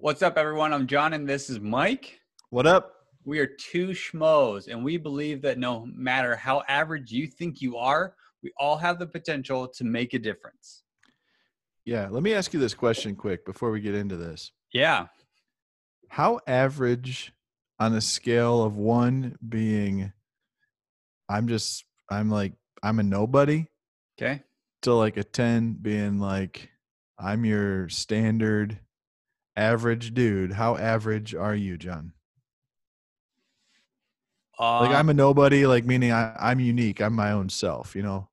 What's up, everyone? I'm John, and this is Mike. What up? We are two schmoes, and we believe that no matter how average you think you are, we all have the potential to make a difference. Yeah, let me ask you this question quick before we get into this. Yeah. How average on a scale of one being I'm just I'm like I'm a nobody Okay. to like a 10 being like I'm your standard average dude. How average are you, John? Uh, Like I'm a nobody, like meaning I, I'm unique. I'm my own self, you know?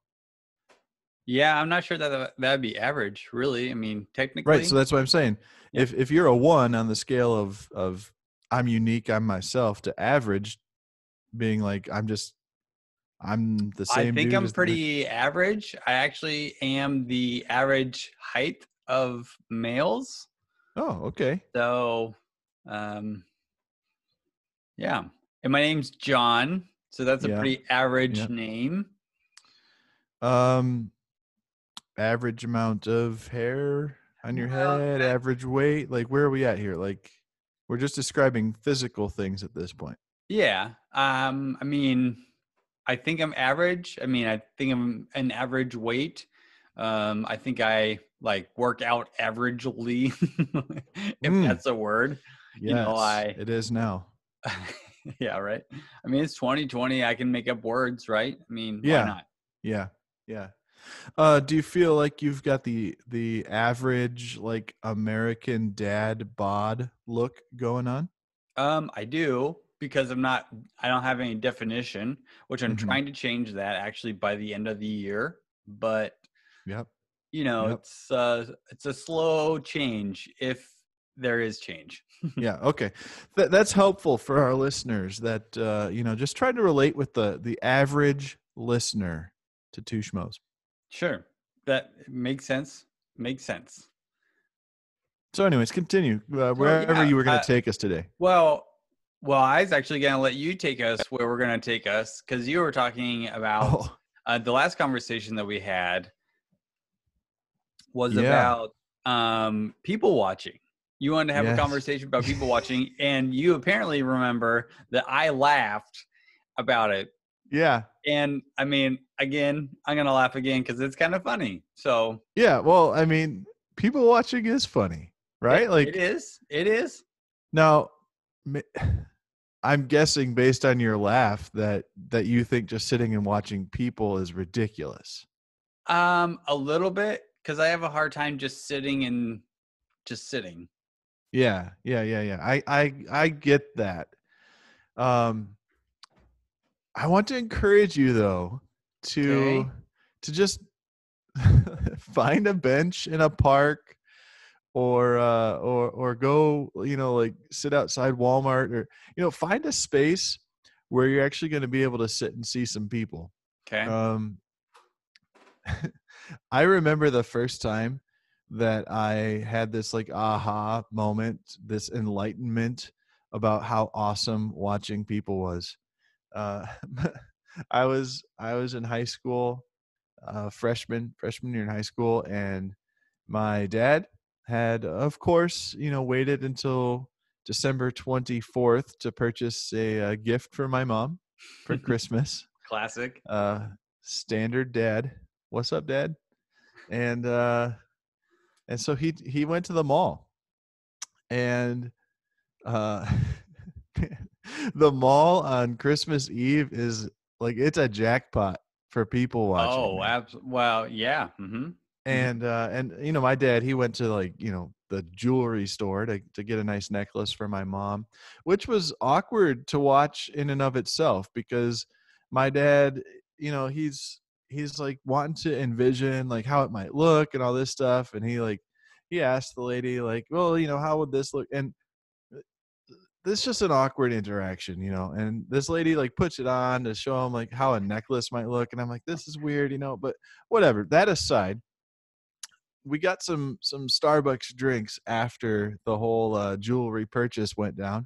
yeah, I'm not sure that that- that'd be average, really. I mean, technically. Right. So that's what I'm saying. Yeah. If if you're a one on the scale of of I'm unique, I'm myself, to average being like I'm just I'm the same. I think I'm as the pretty average. I actually am the average height of males. Oh, okay. So, um, yeah. And my name's John. So that's a Yeah. pretty average Yeah. name. Um, average amount of hair on your Well, head, average weight. Like where are we at here? Like we're just describing physical things at this point. Yeah. Um, I mean, I think I'm average. I mean, I think I'm an average weight. Um, I think I like work out averagely, if Mm. that's a word. Yes, You know, I- it is now. yeah, right. I mean, it's 2020. I can make up words, right? I mean, Yeah. why not? Yeah, yeah. Uh, do you feel like you've got the the average like American dad bod look going on? Um, I do because I'm not. I don't have any definition, which I'm Mhm. trying to change that actually by the end of the year. But Yep. You know, Yep. it's uh, it's a slow change if there is change. yeah. Okay. That that's helpful for our listeners. That uh, you know, just try to relate with the the average listener to two schmoes. Sure, that makes sense. Makes sense. So, anyways, continue uh, wherever yeah, you were going uh, to take us today. Well, well, I was actually going to let you take us where we're going to take us because you were talking about Oh, uh, the last conversation that we had was Yeah. about um, people watching. You wanted to have a conversation about people watching, and you apparently remember that I laughed about it. yeah. And I mean, again, I'm gonna laugh again because it's kind of funny. So Yeah. Well, I mean, people watching is funny, right? it- like it is, it is. Now, I'm guessing based on your laugh that that you think just sitting and watching people is ridiculous. Um, a little bit because I have a hard time just sitting and just sitting. Yeah, yeah, yeah, yeah. I I I get that. Um I want to encourage you though to Okay. to just find a bench in a park or uh or or go, you know, like sit outside Walmart or you know, find a space where you're actually going to be able to sit and see some people. Okay. Um, I remember the first time that I had this like aha moment, this enlightenment about how awesome watching people was. Uh, I was I was in high school, uh, freshman freshman year in high school, and my dad had, of course, you know, waited until December twenty fourth to purchase a, uh gift for my mom for Christmas Classic. uh standard dad what's up dad and uh and so he he went to the mall and uh the mall on christmas eve is like it's a jackpot for people watching Oh, man. abs- well, yeah. hmm and uh and you know my dad he went to like you know the jewelry store to to get a nice necklace for my mom which was awkward to watch in and of itself because my dad you know he's he's like wanting to envision like how it might look and all this stuff and he like he asked the lady like well you know how would this look? And uh, this is just an awkward interaction you know and this lady like puts it on to show him like how a necklace might look and i'm like this is weird you know but whatever that aside we got some some starbucks drinks after the whole uh, jewelry purchase went down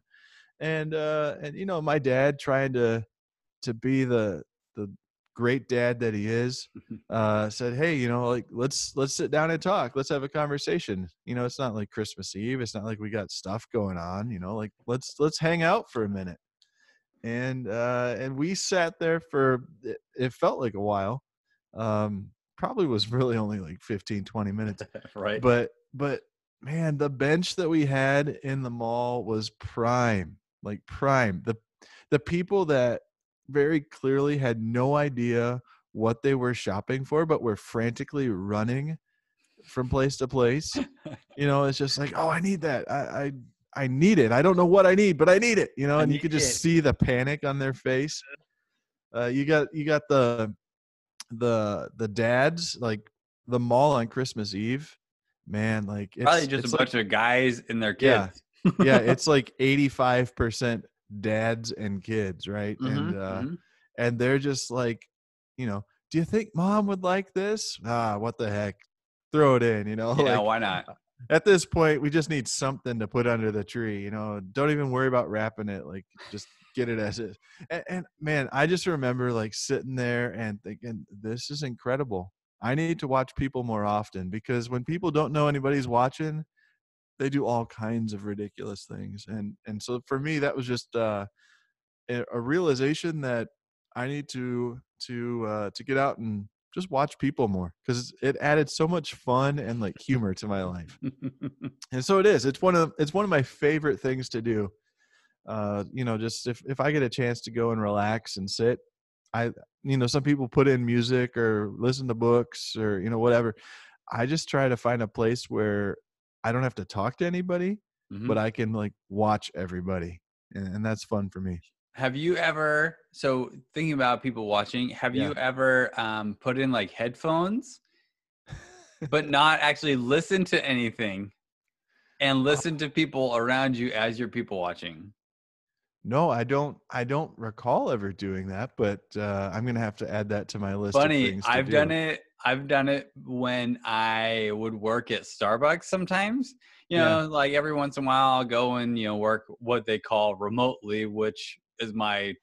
and uh and you know my dad trying to to be the the great dad that he is, uh, said, "Hey, you know, like let's let's sit down and talk. Let's have a conversation. You know, it's not like Christmas Eve. It's not like we got stuff going on. You know, like let's let's hang out for a minute." And uh, and we sat there for it, it felt like a while. Um, probably was really only like 15, 20 minutes. right. But but man, the bench that we had in the mall was prime, like prime. The the people that very clearly had no idea what they were shopping for, but were frantically running from place to place. You know, it's just like, oh, I need that. I I, I need it. I don't know what I need, but I need it. You know, and you could just it. see the panic on their face. Uh, you got you got the the the dads like the mall on Christmas Eve. Man, like it's, Probably just it's a like- bunch of guys and their Yeah. kids. yeah, it's like 85% dads and kids, right? And Mhm, uh mhm. and they're just like, you know, do you think mom would like this? Ah, what the heck? Throw it in, you know? yeah, like, why not? at this point, we just need something to put under the tree, you know. Don't even worry about wrapping it. Like just get it as is. And, and man, I just remember like sitting there and thinking, this is incredible. I need to watch people more often because when people don't know anybody's watching, they do all kinds of ridiculous things. And and so for me, that was just uh, a, a realization that I need to to uh, to get out and just watch people more because it added so much fun and like humor to my life and so it is it's one of it's one of my favorite things to do uh you know just if if i get a chance to go and relax and sit i you know some people put in music or listen to books or you know whatever i just try to find a place where i don't have to talk to anybody Mhm. but i can like watch everybody and, and that's fun for me Have you ever so thinking about people watching, have you ever um put in like headphones but not actually listen to anything and listen to people around you as you're people watching? no i don't i don't recall ever doing that but uh i'm gonna have to add that to my list of Funny, things to I've do. done it. I've done it when I would work at Starbucks sometimes. You Yeah. know, like every once in a while I'll go and, you know, work what they call remotely, which is my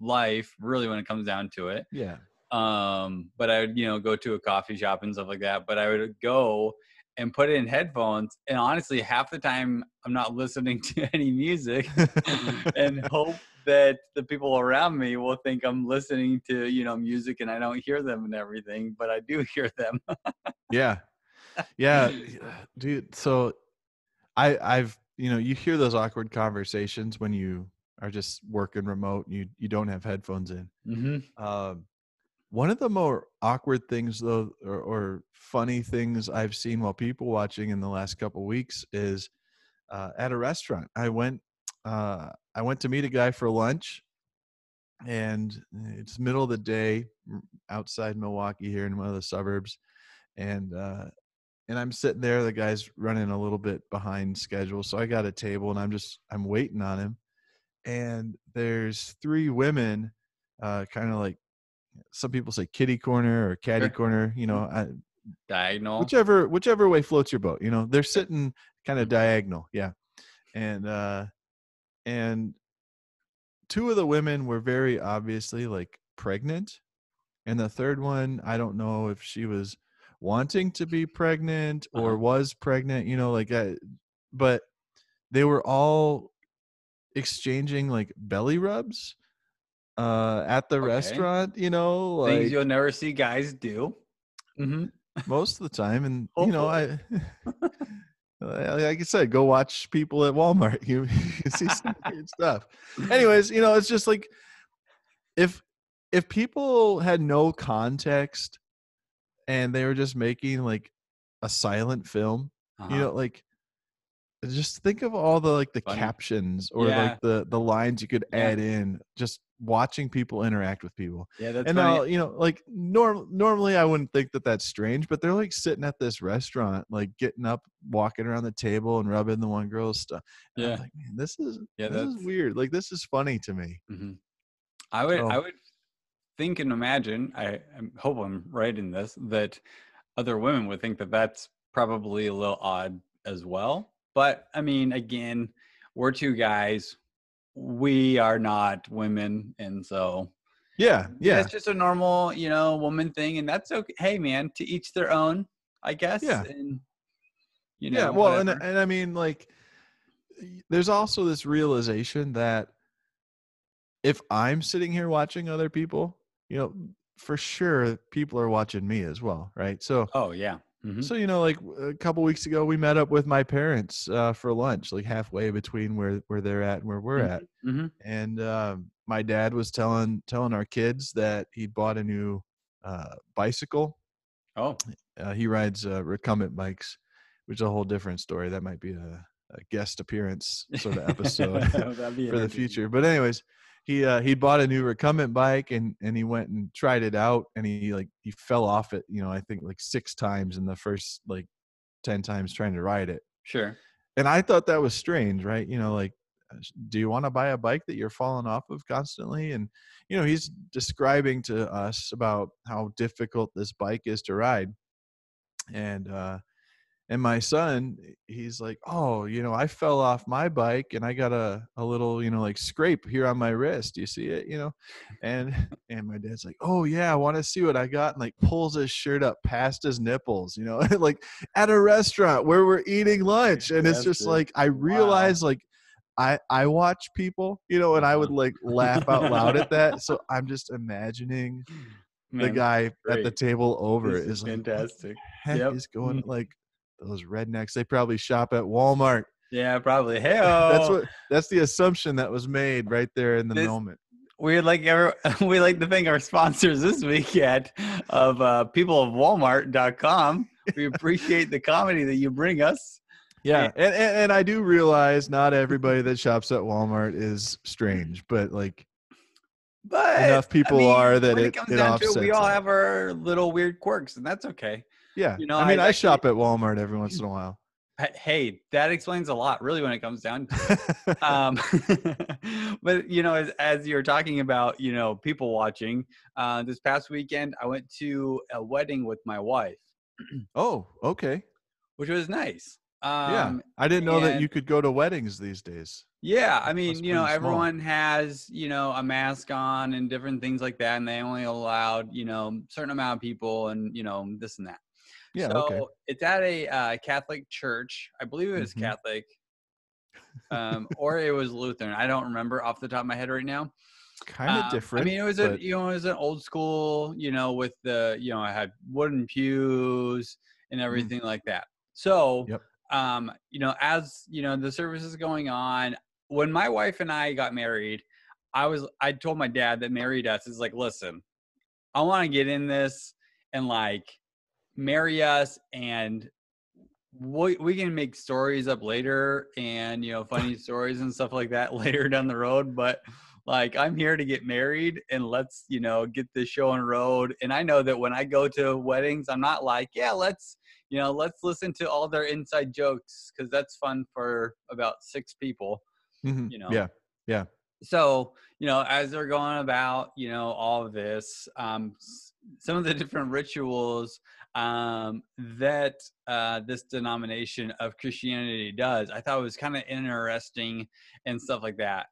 life really when it comes down to it. yeah Um, but I would, you know, go to a coffee shop and stuff like that. But I would go and put it in headphones and honestly half the time I'm not listening to any music and hope that the people around me will think I'm listening to, you know, music and I don't hear them and everything, but I do hear them. yeah yeah dude so i i've you know you hear those awkward conversations when you are just working remote and you you don't have headphones in Mm-hmm. um one of the more awkward things though or, or funny things i've seen while people watching in the last couple weeks is uh, at a restaurant i went uh, i went to meet a guy for lunch and it's middle of the day outside milwaukee here in one of the suburbs and uh and i'm sitting there the guy's running a little bit behind schedule so i got a table and i'm just i'm waiting on him and there's three women uh kind of like some people say kitty corner or caddy Sure. corner you know I, Diagonal. whichever whichever way floats your boat you know they're sitting kind of diagonal yeah and uh and two of the women were very obviously like pregnant and the third one i don't know if she was wanting to be pregnant or Uh-huh. was pregnant you know like I, but they were all exchanging like belly rubs uh at the Okay. restaurant you know like Things you'll never see guys do. hmm most of the time and you know i uh, like i said go watch people at walmart you, you see some weird stuff anyways you know it's just like if if people had no context and they were just making like a silent film you know like just think of all the like the Uh-huh. Funny. captions or Yeah. like the the lines you could Yeah. add in just watching people interact with people yeah, that's and funny. now you know like norm normally i wouldn't think that that's strange but they're like sitting at this restaurant like getting up walking around the table and rubbing the one girl's stuff And Yeah. I'm like man this is Yeah, this is weird like this is funny to me hmm I would, So- I would think and imagine. I, I hope I'm right in this that other women would think that that's probably a little odd as well. But I mean, again, we're two guys. We are not women, and so Yeah, yeah, It's just a normal, you know, woman thing, and that's okay. Hey, man, to each their own, I guess. Yeah. And you know, yeah. Well, and and I mean, like, there's also this realization that if I'm sitting here watching other people, you know, for sure people are watching me as well, right? So, oh yeah. Mhm. so you know, like a couple weeks ago, we met up with my parents uh, for lunch, like halfway between where where they're at and where we're at. Mhm. and um, my dad was telling telling our kids that he bought a new uh, bicycle. Oh, Uh, he rides uh, recumbent bikes, which is a whole different story. That might be a, a guest appearance sort of episode for the future. But anyways, he uh, he bought a new recumbent bike and and he went and tried it out and he like he fell off it. You know, I think like six times in the first like ten times trying to ride it Sure. and I thought that was strange, right? You know, like, uh, do you want to buy a bike that you're falling off of constantly? And you know, he's describing to us about how difficult this bike is to ride, and uh, and my son, eh, he's like, oh, you know, I fell off my bike and I got a a little, you know, like scrape here on my wrist. You see it, you know, and and my dad's like, oh yeah, I want to see what I got, and like pulls his shirt up past his nipples, you know, like at a restaurant where we're eating lunch and it's just like i realize like i i watch people you know and i would uh-huh. like laugh out loud at that so i'm just imagining the guy at the table over this is like fantastic. the heck Yep. is going mm-hmm. like those rednecks they probably shop at walmart Yeah, probably. Hey, that's what that's the assumption that was made right there in the This- moment We'd like ever, we like to thank our sponsors this week at of uh, people of Walmart.com. We appreciate the comedy that you bring us. yeah and, and and i do realize not everybody that shops at walmart is strange but like But Enough people I mean, are that it- it comes it down to it, we all have our little weird quirks, and that's okay. Yeah You know, i mean I i, actually- shop at walmart every once in a while Hey, that explains a lot, really, when it comes down to it. um, but you know, as, as you're talking about, you know, people watching, uh, this past weekend, I went to a wedding with my wife, oh okay which was nice. Um, yeah i didn't know that you could go to weddings these days Yeah, I mean, you know, small. everyone has, you know, a mask on and different things like that, and they only allowed, you know, certain amount of people and, you know, this and that. Yeah so okay it's at a uh, Catholic church. I believe it was Mhm. Catholic, um, or it was Lutheran. I don't remember off the top of my head right now. kind of Um, different I mean, it was but- a you know it was an old school, you know, with the you know I had wooden pews and everything like that. So, Mm. Yep. um, you know, as you know, the service is going on. When my wife and I got married, I was I told my dad that married us is like, listen, I want to get in this and like marry us and we, we can make stories up later and you know funny stories and stuff like that later down the road but like i'm here to get married and let's you know get this show on the road and i know that when i go to weddings i'm not like yeah let's you know let's listen to all their inside jokes because that's fun for about six people Mhm. you know. yeah Yeah. so you know as they're going about you know all of this um some of the different rituals um that uh this denomination of christianity does. I thought it was kind of interesting and stuff like that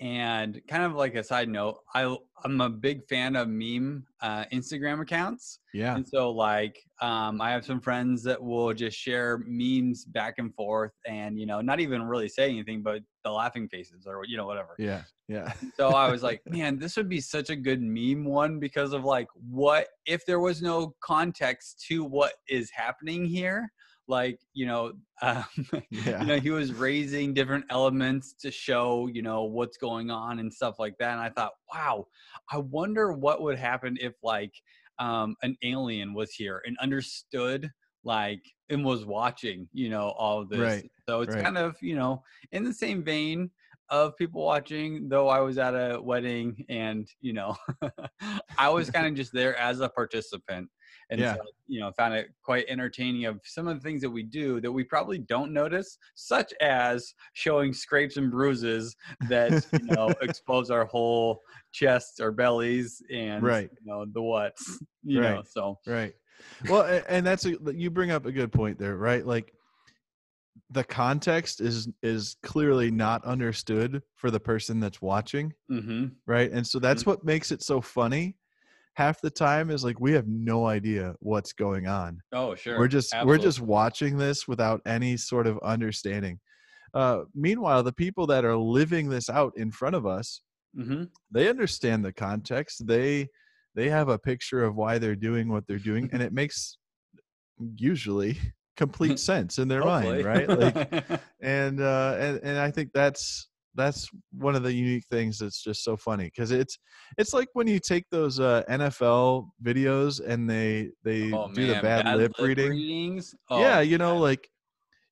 and kind of like a side note i i'm a big fan of meme uh instagram accounts. Yeah. And so like um i have some friends that will just share memes back and forth and you know not even really say anything but the laughing faces or you know whatever. Yeah. Yeah. So I was like, man, this would be such a good meme one because of like what if there was no context to what is happening here? Like, you know, um, Yeah. you know, he was raising different elements to show, you know, what's going on and stuff like that. And I thought, wow, I wonder what would happen if like um, an alien was here and understood like and was watching, you know, all this. Right, So it's right. kind of, you know, in the same vein of people watching, though I was at a wedding and, you know, I was kind of just there as a participant. And Yeah. so, you know, found it quite entertaining of some of the things that we do that we probably don't notice, such as showing scrapes and bruises that, you know, expose our whole chests or bellies and, Right. you know, the what's, you know, so. right well and that's a you bring up a good point there right like the context is is clearly not understood for the person that's watching Mm-hmm. right and so that's what makes it so funny half the time is like we have no idea what's going on Oh, sure. we're just we're just watching this without any sort of understanding uh meanwhile the people that are living this out in front of us Mm-hmm. they understand the context they they have a picture of why they're doing what they're doing and it makes usually complete sense in their mind right like and uh and, and i think that's that's one of the unique things that's just so funny because it's it's like when you take those uh nfl videos and they they oh, do the man, bad, lip, reading readings. Oh, yeah you know man. like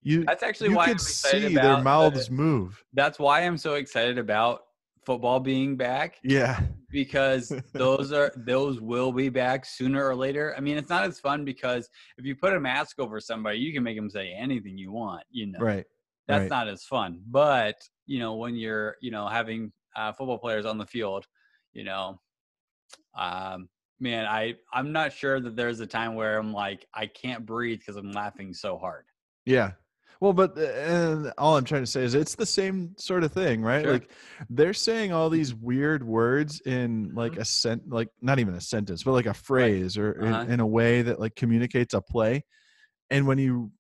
you that's actually you why I'm could excited see about their the- mouths move that's why I'm so excited about football being back yeah because those are those will be back sooner or later. I mean, it's not as fun because if you put a mask over somebody, you can make them say anything you want. You know, right that's right. not as fun. But you know, when you're you know having uh, football players on the field, you know, um, man, I I'm not sure that there's a time where I'm like I can't breathe because I'm laughing so hard. Yeah. Well, but uh, and all I'm trying to say is it's the same sort of thing, right? Sure. Like they're saying all these weird words in like Mhm. a sent like not even a sentence, but like a phrase or in- Uh-huh. in, a way that like communicates a play. And when you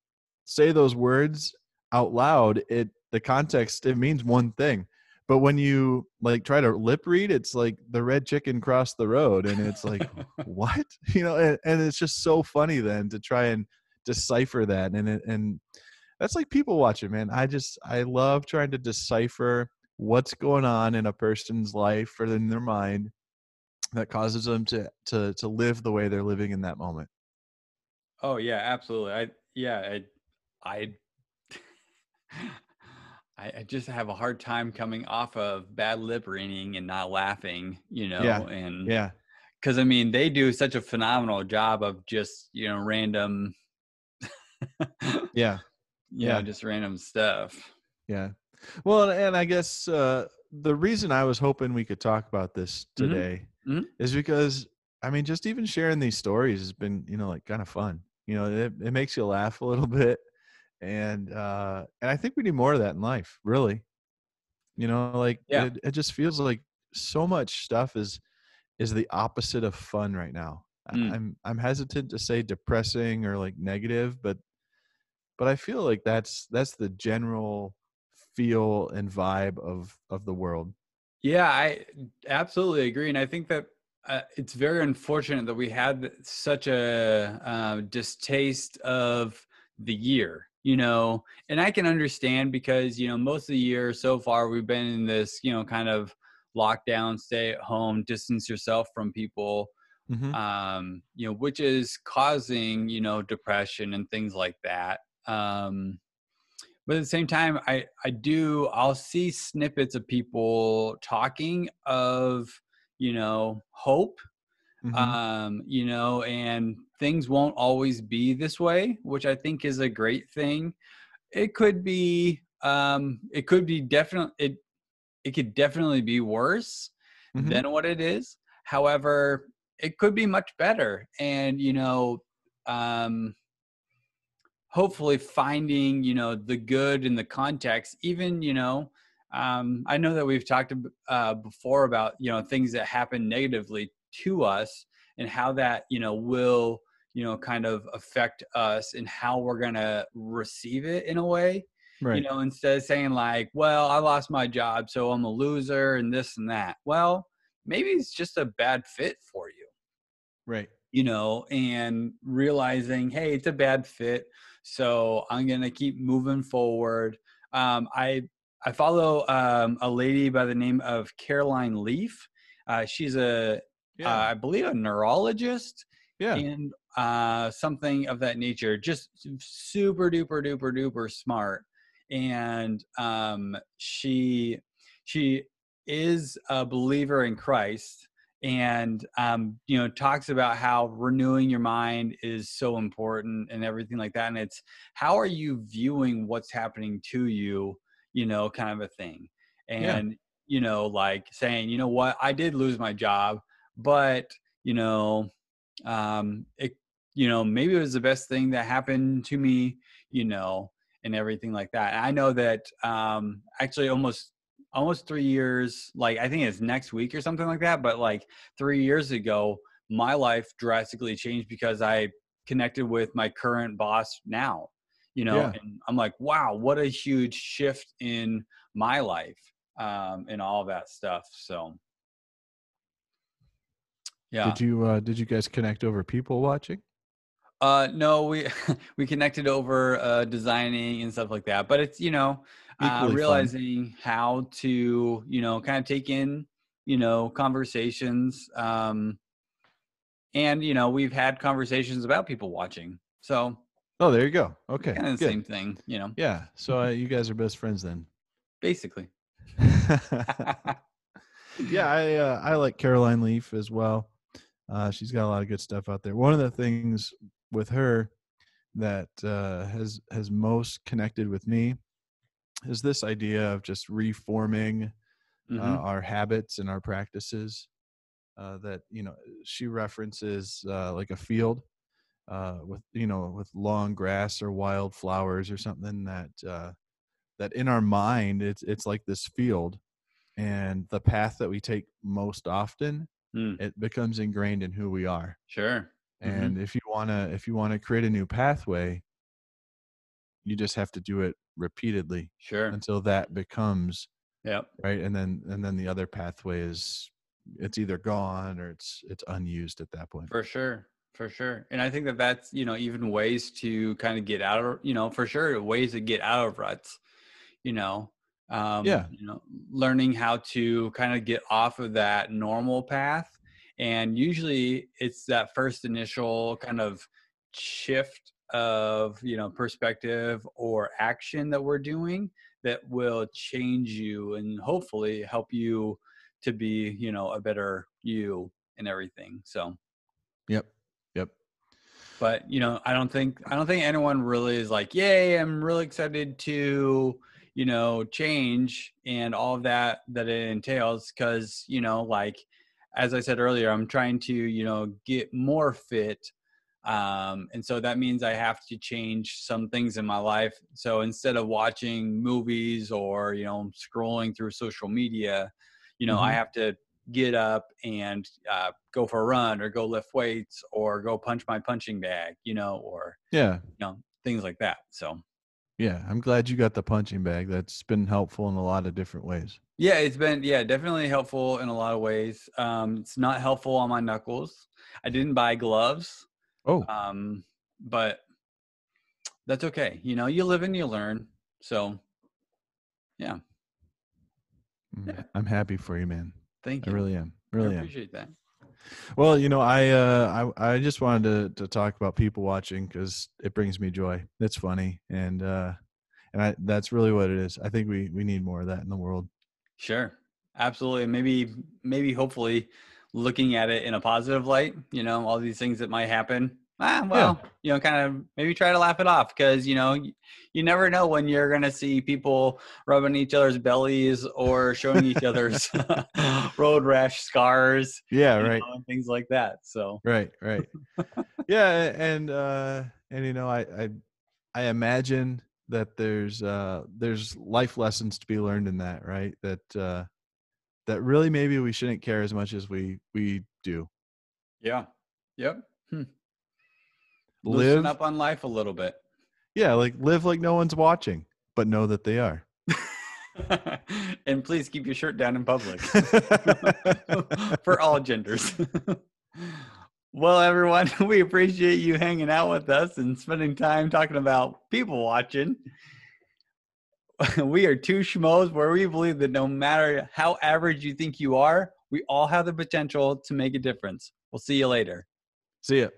say those words out loud, it the context it means one thing. But when you like try to lip read, it's like the red chicken crossed the road and it's like what you know and, and it's just so funny then to try and decipher that and and that's like people watching man. I just i love trying to decipher what's going on in a person's life or in their mind that causes them to to to live the way they're living in that moment. Oh yeah, absolutely. I yeah, I I I, just have a hard time coming off of bad lip reading and not laughing, you know, Yeah, and yeah. because I mean they do such a phenomenal job of just you know random, yeah you Yeah. know, just random stuff. yeah well and i guess uh the reason i was hoping we could talk about this Mhm. today Mhm. is because i mean just even sharing these stories has been you know like kind of fun you know it, it makes you laugh a little bit and uh and i think we need more of that in life really you know like Yeah. it, it just feels like so much stuff is is the opposite of fun right now Mm. i'm i'm hesitant to say depressing or like negative but but i feel like that's that's the general feel and vibe of of the world Yeah, I absolutely agree, and I think that uh, it's very unfortunate that we had such a uh, distaste of the year. You know, and I can understand because you know most of the year so far we've been in this you know kind of lockdown, stay at home, distance yourself from people. Mhm. Um, you know, which is causing you know depression and things like that. Um, but at the same time i i do i'll see snippets of people talking of you know hope Mhm. um you know and things won't always be this way which i think is a great thing it could be um it could be definitely it it could definitely be worse Mhm. than what it is however it could be much better and you know um hopefully finding you know the good in the context even you know um, i know that we've talked uh, before about you know things that happen negatively to us and how that you know will you know kind of affect us and how we're gonna receive it in a way right. you know instead of saying like well i lost my job so i'm a loser and this and that. Well maybe it's just a bad fit for you right you know, and realizing, hey, it's a bad fit, so I'm gonna keep moving forward. Um, I I follow um, a lady by the name of Caroline Leaf. Uh, she's a, yeah uh, I believe, a neurologist yeah and uh, something of that nature. Just super duper duper duper smart, and um, she she is a believer in Christ, and um, you know talks about how renewing your mind is so important and everything like that. And it's how are you viewing what's happening to you, you know, kind of a thing. Yeah. And you know, like saying, you know what, I did lose my job, but you know, um, it you know maybe it was the best thing that happened to me you know and everything like that. And I know that um, actually almost almost three years, like I think it's next week or something like that. But like three years ago, my life drastically changed because I connected with my current boss now. You know, Yeah. and I'm like, wow, what a huge shift in my life um, and all that stuff. So, yeah. Did you uh, did you guys connect over people watching? Uh, no, we we connected over uh, designing and stuff like that. But it's you know uh, Equally fun. realizing how to you know kind of take in you know conversations. Um, and you know we've had conversations about people watching, so Oh, there you go. Okay, kind of the same thing. You know, Yeah. So uh, you guys are best friends then. basically. yeah, I uh, I like Caroline Leaf as well. Uh, she's got a lot of good stuff out there. One of the things with her that uh, has has most connected with me is this idea of just reforming uh, Mhm. our habits and our practices. Uh, that you know, she references uh, like a field uh, with you know with long grass or wild flowers or something that uh, that in our mind it's it's like this field, and the path that we take most often Mm, it becomes ingrained in who we are. sure. Mhm. And if you wanna if you wanna create a new pathway, you just have to do it repeatedly Sure. until that becomes yeah right and then and then the other pathway is it's either gone or it's it's unused at that point For sure, for sure. And I think that that's, you know, even ways to kind of get out of, you know, for sure, ways to get out of ruts, you know. Um, Yeah. You know, learning how to kind of get off of that normal path. And usually it's that first initial kind of shift of, you know, perspective or action that we're doing that will change you and hopefully help you to be, you know, a better you and everything. So, yep yep but you know i don't think i don't think anyone really is like yay i'm really excited to you know change and all of that that it entails because you know like as i said earlier i'm trying to you know get more fit um and so that means i have to change some things in my life so instead of watching movies or you know scrolling through social media you know i Mhm. have to get up and uh, go for a run or go lift weights or go punch my punching bag, you know, or yeah you know things like that. So yeah i'm glad you got the punching bag that's been helpful in a lot of different ways yeah, it's been yeah definitely helpful in a lot of ways. Um, it's not helpful on my knuckles. I didn't buy gloves, oh um, but that's okay. You know, you live and you learn. So yeah, mm, yeah. i'm happy for you man thank you. i really am I really am appreciate that. well you know i uh i, I just wanted to, to talk about people watching because it brings me joy it's funny and uh and i that's really what it is i think we we need more of that in the world Sure. Absolutely. Maybe, maybe hopefully looking at it in a positive light, you know, all these things that might happen. Ah, well, you know, kind of maybe try to laugh it off because, you know, you, never know when you're going to see people rubbing each other's bellies or showing each other's road rash scars, yeah right know, and things like that. So, right right yeah and uh and you know i i i imagine that there's uh there's life lessons to be learned in that right that uh that really maybe we shouldn't care as much as we we do yeah. Yep. Hmm. Loosen live up on life a little bit. yeah like live like no one's watching but know that they are and please keep your shirt down in public. for all genders. well, everyone, we appreciate you hanging out with us and spending time talking about people watching. we are two schmoes where we believe that no matter how average you think you are, we all have the potential to make a difference. We'll see you later. see ya